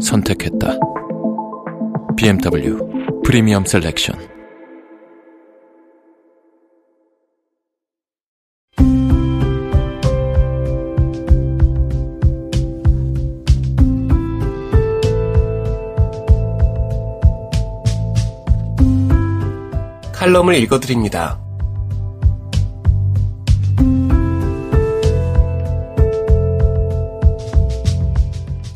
선택했다. BMW 프리미엄 셀렉션 칼럼을 읽어드립니다.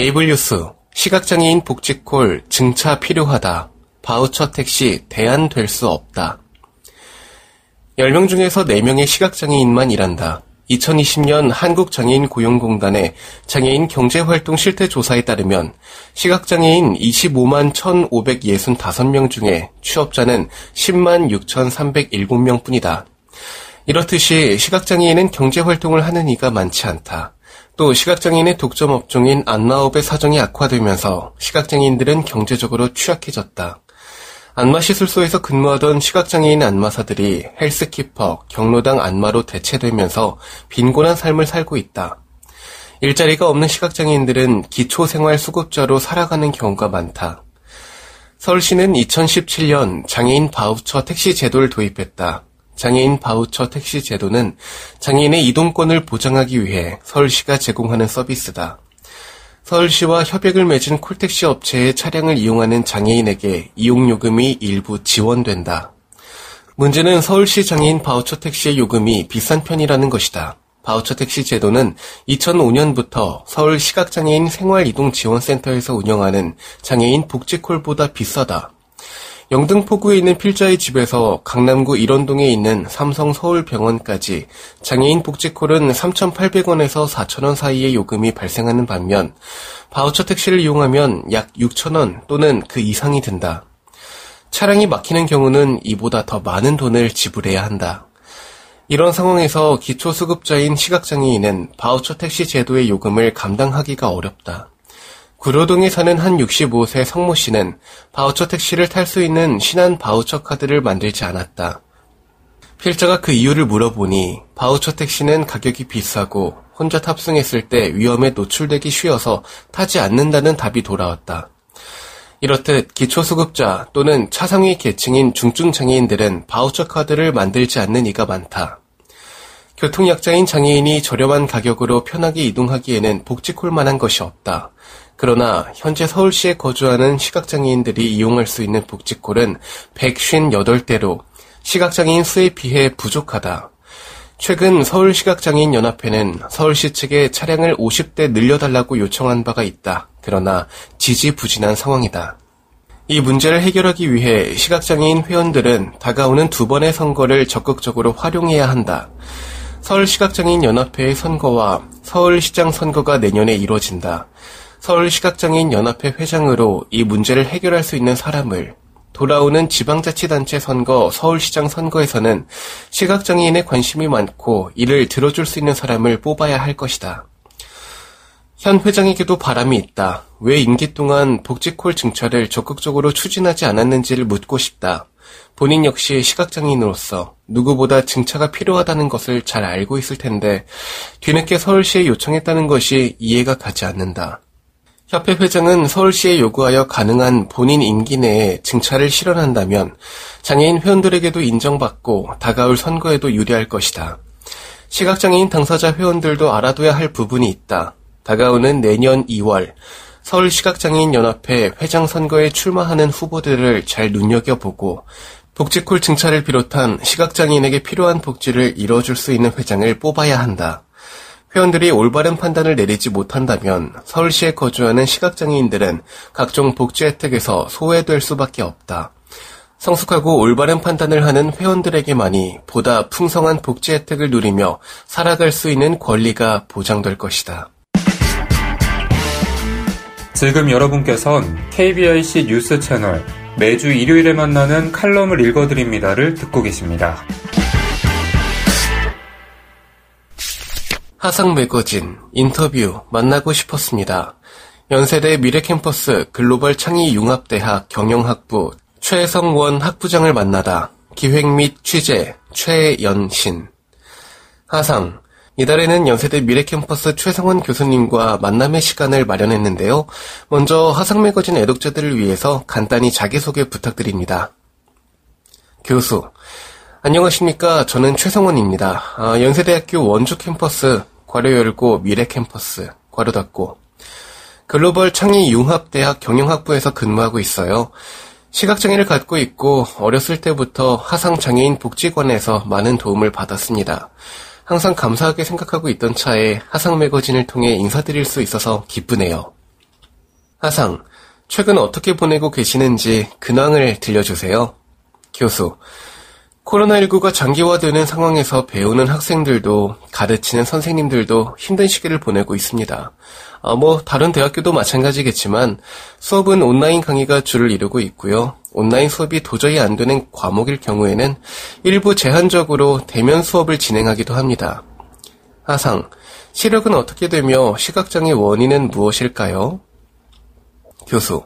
에이블 뉴스 시각장애인 복지콜 증차 필요하다. 바우처 택시 대안 될 수 없다. 10명 중에서 4명의 시각장애인만 일한다. 2020년 한국장애인 고용공단의 장애인 경제활동 실태 조사에 따르면 시각장애인 25만 1,565명 중에 취업자는 10만 6,307명 뿐이다. 이렇듯이 시각장애인은 경제활동을 하는 이가 많지 않다. 또 시각장애인의 독점 업종인 안마업의 사정이 악화되면서 시각장애인들은 경제적으로 취약해졌다. 안마시술소에서 근무하던 시각장애인 안마사들이 헬스키퍼, 경로당 안마로 대체되면서 빈곤한 삶을 살고 있다. 일자리가 없는 시각장애인들은 기초생활수급자로 살아가는 경우가 많다. 서울시는 2017년 장애인 바우처 택시 제도를 도입했다. 장애인 바우처 택시 제도는 장애인의 이동권을 보장하기 위해 서울시가 제공하는 서비스다. 서울시와 협약을 맺은 콜택시 업체의 차량을 이용하는 장애인에게 이용요금이 일부 지원된다. 문제는 서울시 장애인 바우처 택시의 요금이 비싼 편이라는 것이다. 바우처 택시 제도는 2005년부터 서울 시각장애인 생활이동지원센터에서 운영하는 장애인 복지콜보다 비싸다. 영등포구에 있는 필자의 집에서 강남구 일원동에 있는 삼성 서울병원까지 장애인 복지콜은 3,800원에서 4,000원 사이의 요금이 발생하는 반면 바우처 택시를 이용하면 약 6,000원 또는 그 이상이 든다. 차량이 막히는 경우는 이보다 더 많은 돈을 지불해야 한다. 이런 상황에서 기초수급자인 시각장애인은 바우처 택시 제도의 요금을 감당하기가 어렵다. 구로동에 사는 한 65세 성모 씨는 바우처 택시를 탈 수 있는 신한 바우처 카드를 만들지 않았다. 필자가 그 이유를 물어보니 바우처 택시는 가격이 비싸고 혼자 탑승했을 때 위험에 노출되기 쉬워서 타지 않는다는 답이 돌아왔다. 이렇듯 기초수급자 또는 차상위 계층인 중증장애인들은 바우처 카드를 만들지 않는 이가 많다. 교통약자인 장애인이 저렴한 가격으로 편하게 이동하기에는 복지콜 만한 것이 없다. 그러나 현재 서울시에 거주하는 시각장애인들이 이용할 수 있는 복지콜은 158대로 시각장애인 수에 비해 부족하다. 최근 서울시각장애인연합회는 서울시 측에 차량을 50대 늘려달라고 요청한 바가 있다. 그러나 지지부진한 상황이다. 이 문제를 해결하기 위해 시각장애인 회원들은 다가오는 두 번의 선거를 적극적으로 활용해야 한다. 서울시각장애인연합회의 선거와 서울시장 선거가 내년에 이뤄진다. 서울시각장애인 연합회 회장으로 이 문제를 해결할 수 있는 사람을 돌아오는 지방자치단체 선거, 서울시장 선거에서는 시각장애인의 관심이 많고 이를 들어줄 수 있는 사람을 뽑아야 할 것이다. 현 회장에게도 바람이 있다. 왜 임기 동안 복지콜 증차를 적극적으로 추진하지 않았는지를 묻고 싶다. 본인 역시 시각장애인으로서 누구보다 증차가 필요하다는 것을 잘 알고 있을 텐데 뒤늦게 서울시에 요청했다는 것이 이해가 가지 않는다. 협회 회장은 서울시에 요구하여 가능한 본인 임기 내에 증차를 실현한다면 장애인 회원들에게도 인정받고 다가올 선거에도 유리할 것이다. 시각장애인 당사자 회원들도 알아둬야 할 부분이 있다. 다가오는 내년 2월 서울시각장애인연합회 회장 선거에 출마하는 후보들을 잘 눈여겨보고 복지콜 증차를 비롯한 시각장애인에게 필요한 복지를 이뤄줄 수 있는 회장을 뽑아야 한다. 회원들이 올바른 판단을 내리지 못한다면 서울시에 거주하는 시각장애인들은 각종 복지 혜택에서 소외될 수밖에 없다. 성숙하고 올바른 판단을 하는 회원들에게만이 보다 풍성한 복지 혜택을 누리며 살아갈 수 있는 권리가 보장될 것이다. 지금 여러분께선 KBIC 뉴스 채널 매주 일요일에 만나는 칼럼을 읽어드립니다를 듣고 계십니다. 하상 매거진 인터뷰 만나고 싶었습니다. 연세대 미래캠퍼스 글로벌 창의 융합대학 경영학부 최성원 학부장을 만나다 기획 및 취재 최연신 하상 이달에는 연세대 미래캠퍼스 최성원 교수님과 만남의 시간을 마련했는데요. 먼저 하상 매거진 애독자들을 위해서 간단히 자기소개 부탁드립니다. 교수 안녕하십니까. 저는 최성원입니다. 아, 연세대학교 원주 캠퍼스 괄호 열고 미래 캠퍼스 괄호 닫고 글로벌 창의 융합대학 경영학부에서 근무하고 있어요. 시각장애를 갖고 있고 어렸을 때부터 하상장애인 복지관에서 많은 도움을 받았습니다. 항상 감사하게 생각하고 있던 차에 하상 매거진을 통해 인사드릴 수 있어서 기쁘네요. 하상, 최근 어떻게 보내고 계시는지 근황을 들려주세요. 교수, 코로나19가 장기화되는 상황에서 배우는 학생들도 가르치는 선생님들도 힘든 시기를 보내고 있습니다. 아, 뭐 다른 대학교도 마찬가지겠지만 수업은 온라인 강의가 주를 이루고 있고요. 온라인 수업이 도저히 안 되는 과목일 경우에는 일부 제한적으로 대면 수업을 진행하기도 합니다. 하상, 시력은 어떻게 되며 시각장애 원인은 무엇일까요? 교수,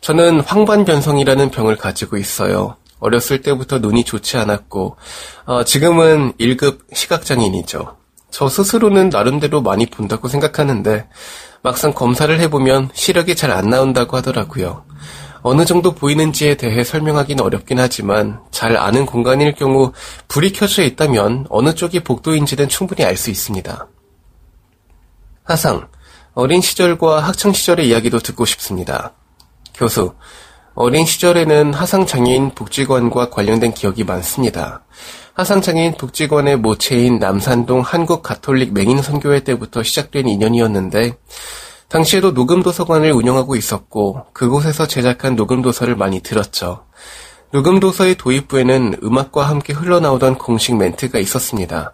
저는 황반변성이라는 병을 가지고 있어요. 어렸을 때부터 눈이 좋지 않았고 어, 지금은 1급 시각장애인이죠. 저 스스로는 나름대로 많이 본다고 생각하는데 막상 검사를 해보면 시력이 잘 안 나온다고 하더라고요. 어느 정도 보이는지에 대해 설명하기는 어렵긴 하지만 잘 아는 공간일 경우 불이 켜져 있다면 어느 쪽이 복도인지는 충분히 알 수 있습니다. 하상, 어린 시절과 학창 시절의 이야기도 듣고 싶습니다. 교수, 어린 시절에는 하상장애인 복지관과 관련된 기억이 많습니다. 하상장애인 복지관의 모체인 남산동 한국 가톨릭 맹인 선교회 때부터 시작된 인연이었는데 당시에도 녹음 도서관을 운영하고 있었고 그곳에서 제작한 녹음 도서를 많이 들었죠. 녹음 도서의 도입부에는 음악과 함께 흘러나오던 공식 멘트가 있었습니다.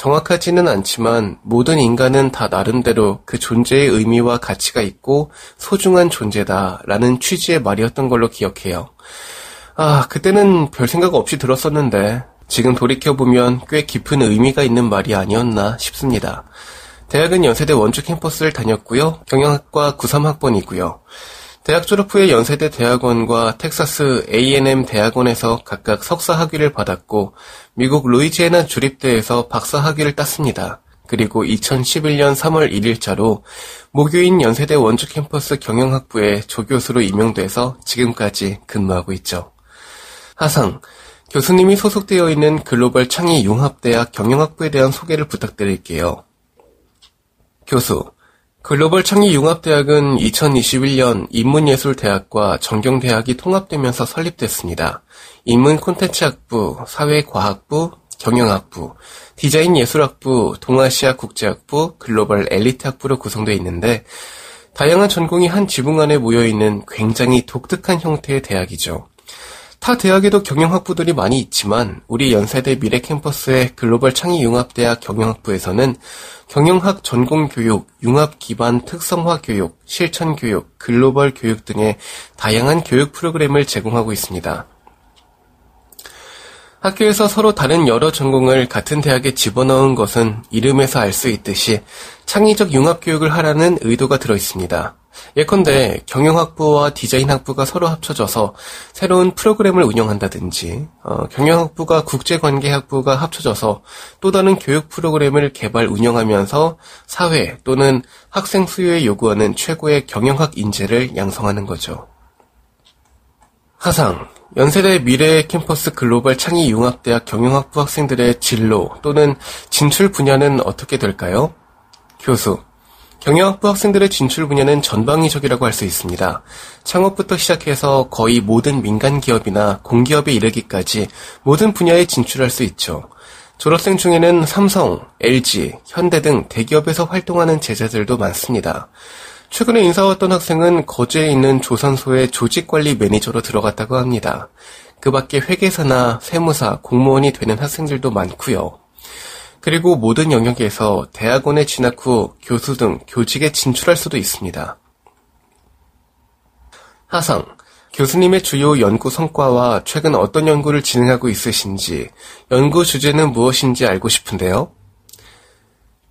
정확하지는 않지만 모든 인간은 다 나름대로 그 존재의 의미와 가치가 있고 소중한 존재다 라는 취지의 말이었던 걸로 기억해요. 아, 그때는 별 생각 없이 들었었는데 지금 돌이켜보면 꽤 깊은 의미가 있는 말이 아니었나 싶습니다. 대학은 연세대 원주 캠퍼스를 다녔고요. 경영학과 93학번이고요. 대학 졸업 후에 연세대 대학원과 텍사스 A&M 대학원에서 각각 석사 학위를 받았고 미국 루이지애나 주립대에서 박사 학위를 땄습니다. 그리고 2011년 3월 1일자로 모교인 연세대 원주 캠퍼스 경영학부의 조교수로 임용돼서 지금까지 근무하고 있죠. 하상, 교수님이 소속되어 있는 글로벌 창의 융합대학 경영학부에 대한 소개를 부탁드릴게요. 교수, 글로벌 창의융합대학은 2021년 인문예술대학과 정경대학이 통합되면서 설립됐습니다. 인문 콘텐츠학부, 사회과학부, 경영학부, 디자인예술학부, 동아시아 국제학부, 글로벌 엘리트학부로 구성되어 있는데 다양한 전공이 한 지붕 안에 모여 있는 굉장히 독특한 형태의 대학이죠. 타 대학에도 경영학부들이 많이 있지만 우리 연세대 미래 캠퍼스의 글로벌 창의 융합대학 경영학부에서는 경영학 전공 교육, 융합 기반 특성화 교육, 실천 교육, 글로벌 교육 등의 다양한 교육 프로그램을 제공하고 있습니다. 학교에서 서로 다른 여러 전공을 같은 대학에 집어넣은 것은 이름에서 알 수 있듯이 창의적 융합 교육을 하라는 의도가 들어 있습니다. 예컨대 경영학부와 디자인학부가 서로 합쳐져서 새로운 프로그램을 운영한다든지 어, 경영학부가 국제관계학부가 합쳐져서 또 다른 교육 프로그램을 개발 운영하면서 사회 또는 학생 수요에 요구하는 최고의 경영학 인재를 양성하는 거죠. 하상 연세대 미래 캠퍼스 글로벌 창의 융합대학 경영학부 학생들의 진로 또는 진출 분야는 어떻게 될까요? 교수. 경영학부 학생들의 진출 분야는 전방위적이라고 할 수 있습니다. 창업부터 시작해서 거의 모든 민간 기업이나 공기업에 이르기까지 모든 분야에 진출할 수 있죠. 졸업생 중에는 삼성, LG, 현대 등 대기업에서 활동하는 제자들도 많습니다. 최근에 인사 왔던 학생은 거제에 있는 조선소의 조직관리 매니저로 들어갔다고 합니다. 그 밖에 회계사나 세무사, 공무원이 되는 학생들도 많고요. 그리고 모든 영역에서 대학원에 진학 후 교수 등 교직에 진출할 수도 있습니다. 하상, 교수님의 주요 연구 성과와 최근 어떤 연구를 진행하고 있으신지, 연구 주제는 무엇인지 알고 싶은데요.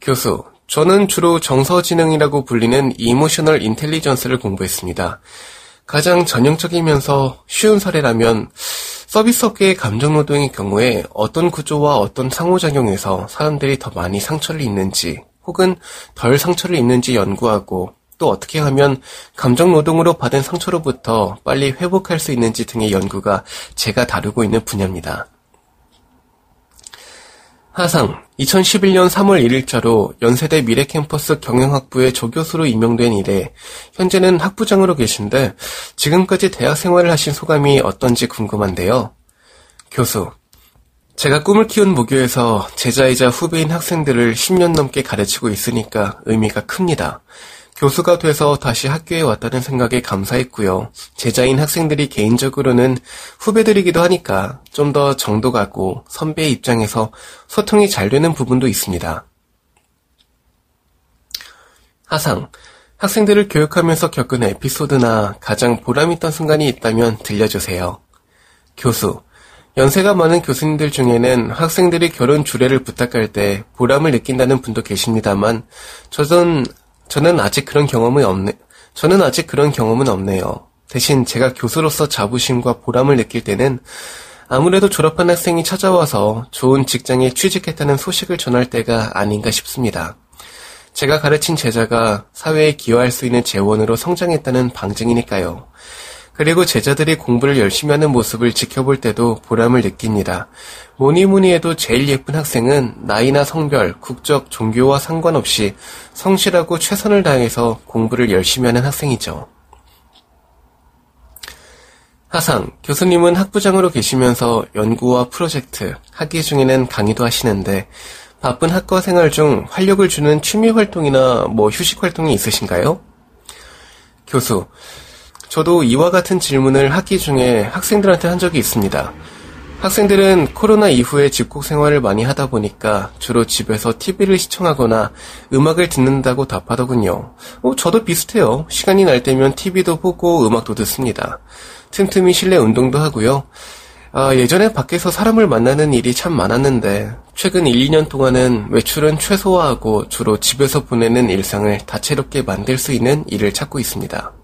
교수, 저는 주로 정서지능이라고 불리는 emotional intelligence를 공부했습니다. 가장 전형적이면서 쉬운 사례라면 서비스 업계의 감정 노동의 경우에 어떤 구조와 어떤 상호작용에서 사람들이 더 많이 상처를 입는지 혹은 덜 상처를 입는지 연구하고 또 어떻게 하면 감정 노동으로 받은 상처로부터 빨리 회복할 수 있는지 등의 연구가 제가 다루고 있는 분야입니다. 하상, 2011년 3월 1일자로 연세대 미래캠퍼스 경영학부의 조교수로 임명된 이래 현재는 학부장으로 계신데 지금까지 대학 생활을 하신 소감이 어떤지 궁금한데요. 교수, 제가 꿈을 키운 모교에서 제자이자 후배인 학생들을 10년 넘게 가르치고 있으니까 의미가 큽니다. 교수가 돼서 다시 학교에 왔다는 생각에 감사했고요. 제자인 학생들이 개인적으로는 후배들이기도 하니까 좀 더 정도 가고 선배의 입장에서 소통이 잘 되는 부분도 있습니다. 하상, 학생들을 교육하면서 겪은 에피소드나 가장 보람있던 순간이 있다면 들려주세요. 교수, 연세가 많은 교수님들 중에는 학생들이 결혼 주례를 부탁할 때 보람을 느낀다는 분도 계십니다만, 저는 저는 아직 그런 경험이 없네. 저는 아직 그런 경험은 없네요. 대신 제가 교수로서 자부심과 보람을 느낄 때는 아무래도 졸업한 학생이 찾아와서 좋은 직장에 취직했다는 소식을 전할 때가 아닌가 싶습니다. 제가 가르친 제자가 사회에 기여할 수 있는 재원으로 성장했다는 방증이니까요. 그리고 제자들이 공부를 열심히 하는 모습을 지켜볼 때도 보람을 느낍니다. 뭐니 뭐니 해도 제일 예쁜 학생은 나이나 성별, 국적, 종교와 상관없이 성실하고 최선을 다해서 공부를 열심히 하는 학생이죠. 하상, 교수님은 학부장으로 계시면서 연구와 프로젝트, 학기 중에는 강의도 하시는데 바쁜 학과 생활 중 활력을 주는 취미 활동이나 뭐 휴식 활동이 있으신가요? 교수, 저도 이와 같은 질문을 학기 중에 학생들한테 한 적이 있습니다. 학생들은 코로나 이후에 집콕 생활을 많이 하다 보니까 주로 집에서 TV를 시청하거나 음악을 듣는다고 답하더군요. 어, 저도 비슷해요. 시간이 날 때면 TV도 보고 음악도 듣습니다. 틈틈이 실내 운동도 하고요. 아, 예전에 밖에서 사람을 만나는 일이 참 많았는데 최근 1, 2년 동안은 외출은 최소화하고 주로 집에서 보내는 일상을 다채롭게 만들 수 있는 일을 찾고 있습니다.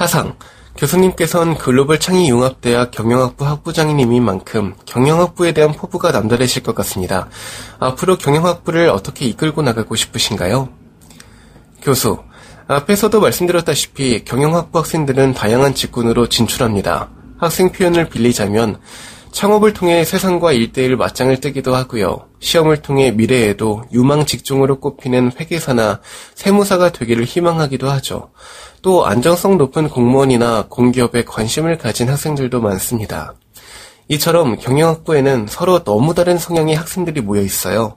하상, 교수님께선 글로벌 창의융합대학 경영학부 학부장님인 만큼 경영학부에 대한 포부가 남다르실 것 같습니다. 앞으로 경영학부를 어떻게 이끌고 나가고 싶으신가요? 교수, 앞에서도 말씀드렸다시피 경영학부 학생들은 다양한 직군으로 진출합니다. 학생 표현을 빌리자면 창업을 통해 세상과 일대일 맞짱을 뜨기도 하고요. 시험을 통해 미래에도 유망 직종으로 꼽히는 회계사나 세무사가 되기를 희망하기도 하죠. 또 안정성 높은 공무원이나 공기업에 관심을 가진 학생들도 많습니다. 이처럼 경영학부에는 서로 너무 다른 성향의 학생들이 모여 있어요.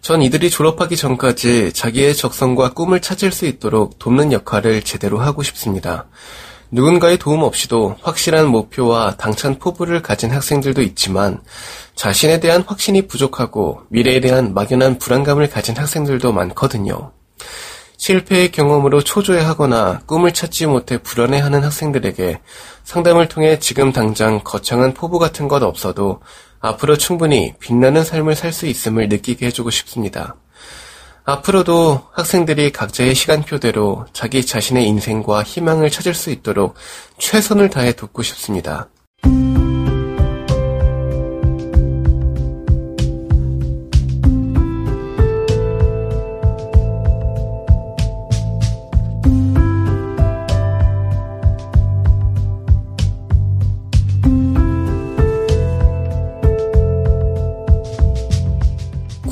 전 이들이 졸업하기 전까지 자기의 적성과 꿈을 찾을 수 있도록 돕는 역할을 제대로 하고 싶습니다. 누군가의 도움 없이도 확실한 목표와 당찬 포부를 가진 학생들도 있지만 자신에 대한 확신이 부족하고 미래에 대한 막연한 불안감을 가진 학생들도 많거든요. 실패의 경험으로 초조해하거나 꿈을 찾지 못해 불안해하는 학생들에게 상담을 통해 지금 당장 거창한 포부 같은 것 없어도 앞으로 충분히 빛나는 삶을 살 수 있음을 느끼게 해주고 싶습니다. 앞으로도 학생들이 각자의 시간표대로 자기 자신의 인생과 희망을 찾을 수 있도록 최선을 다해 돕고 싶습니다.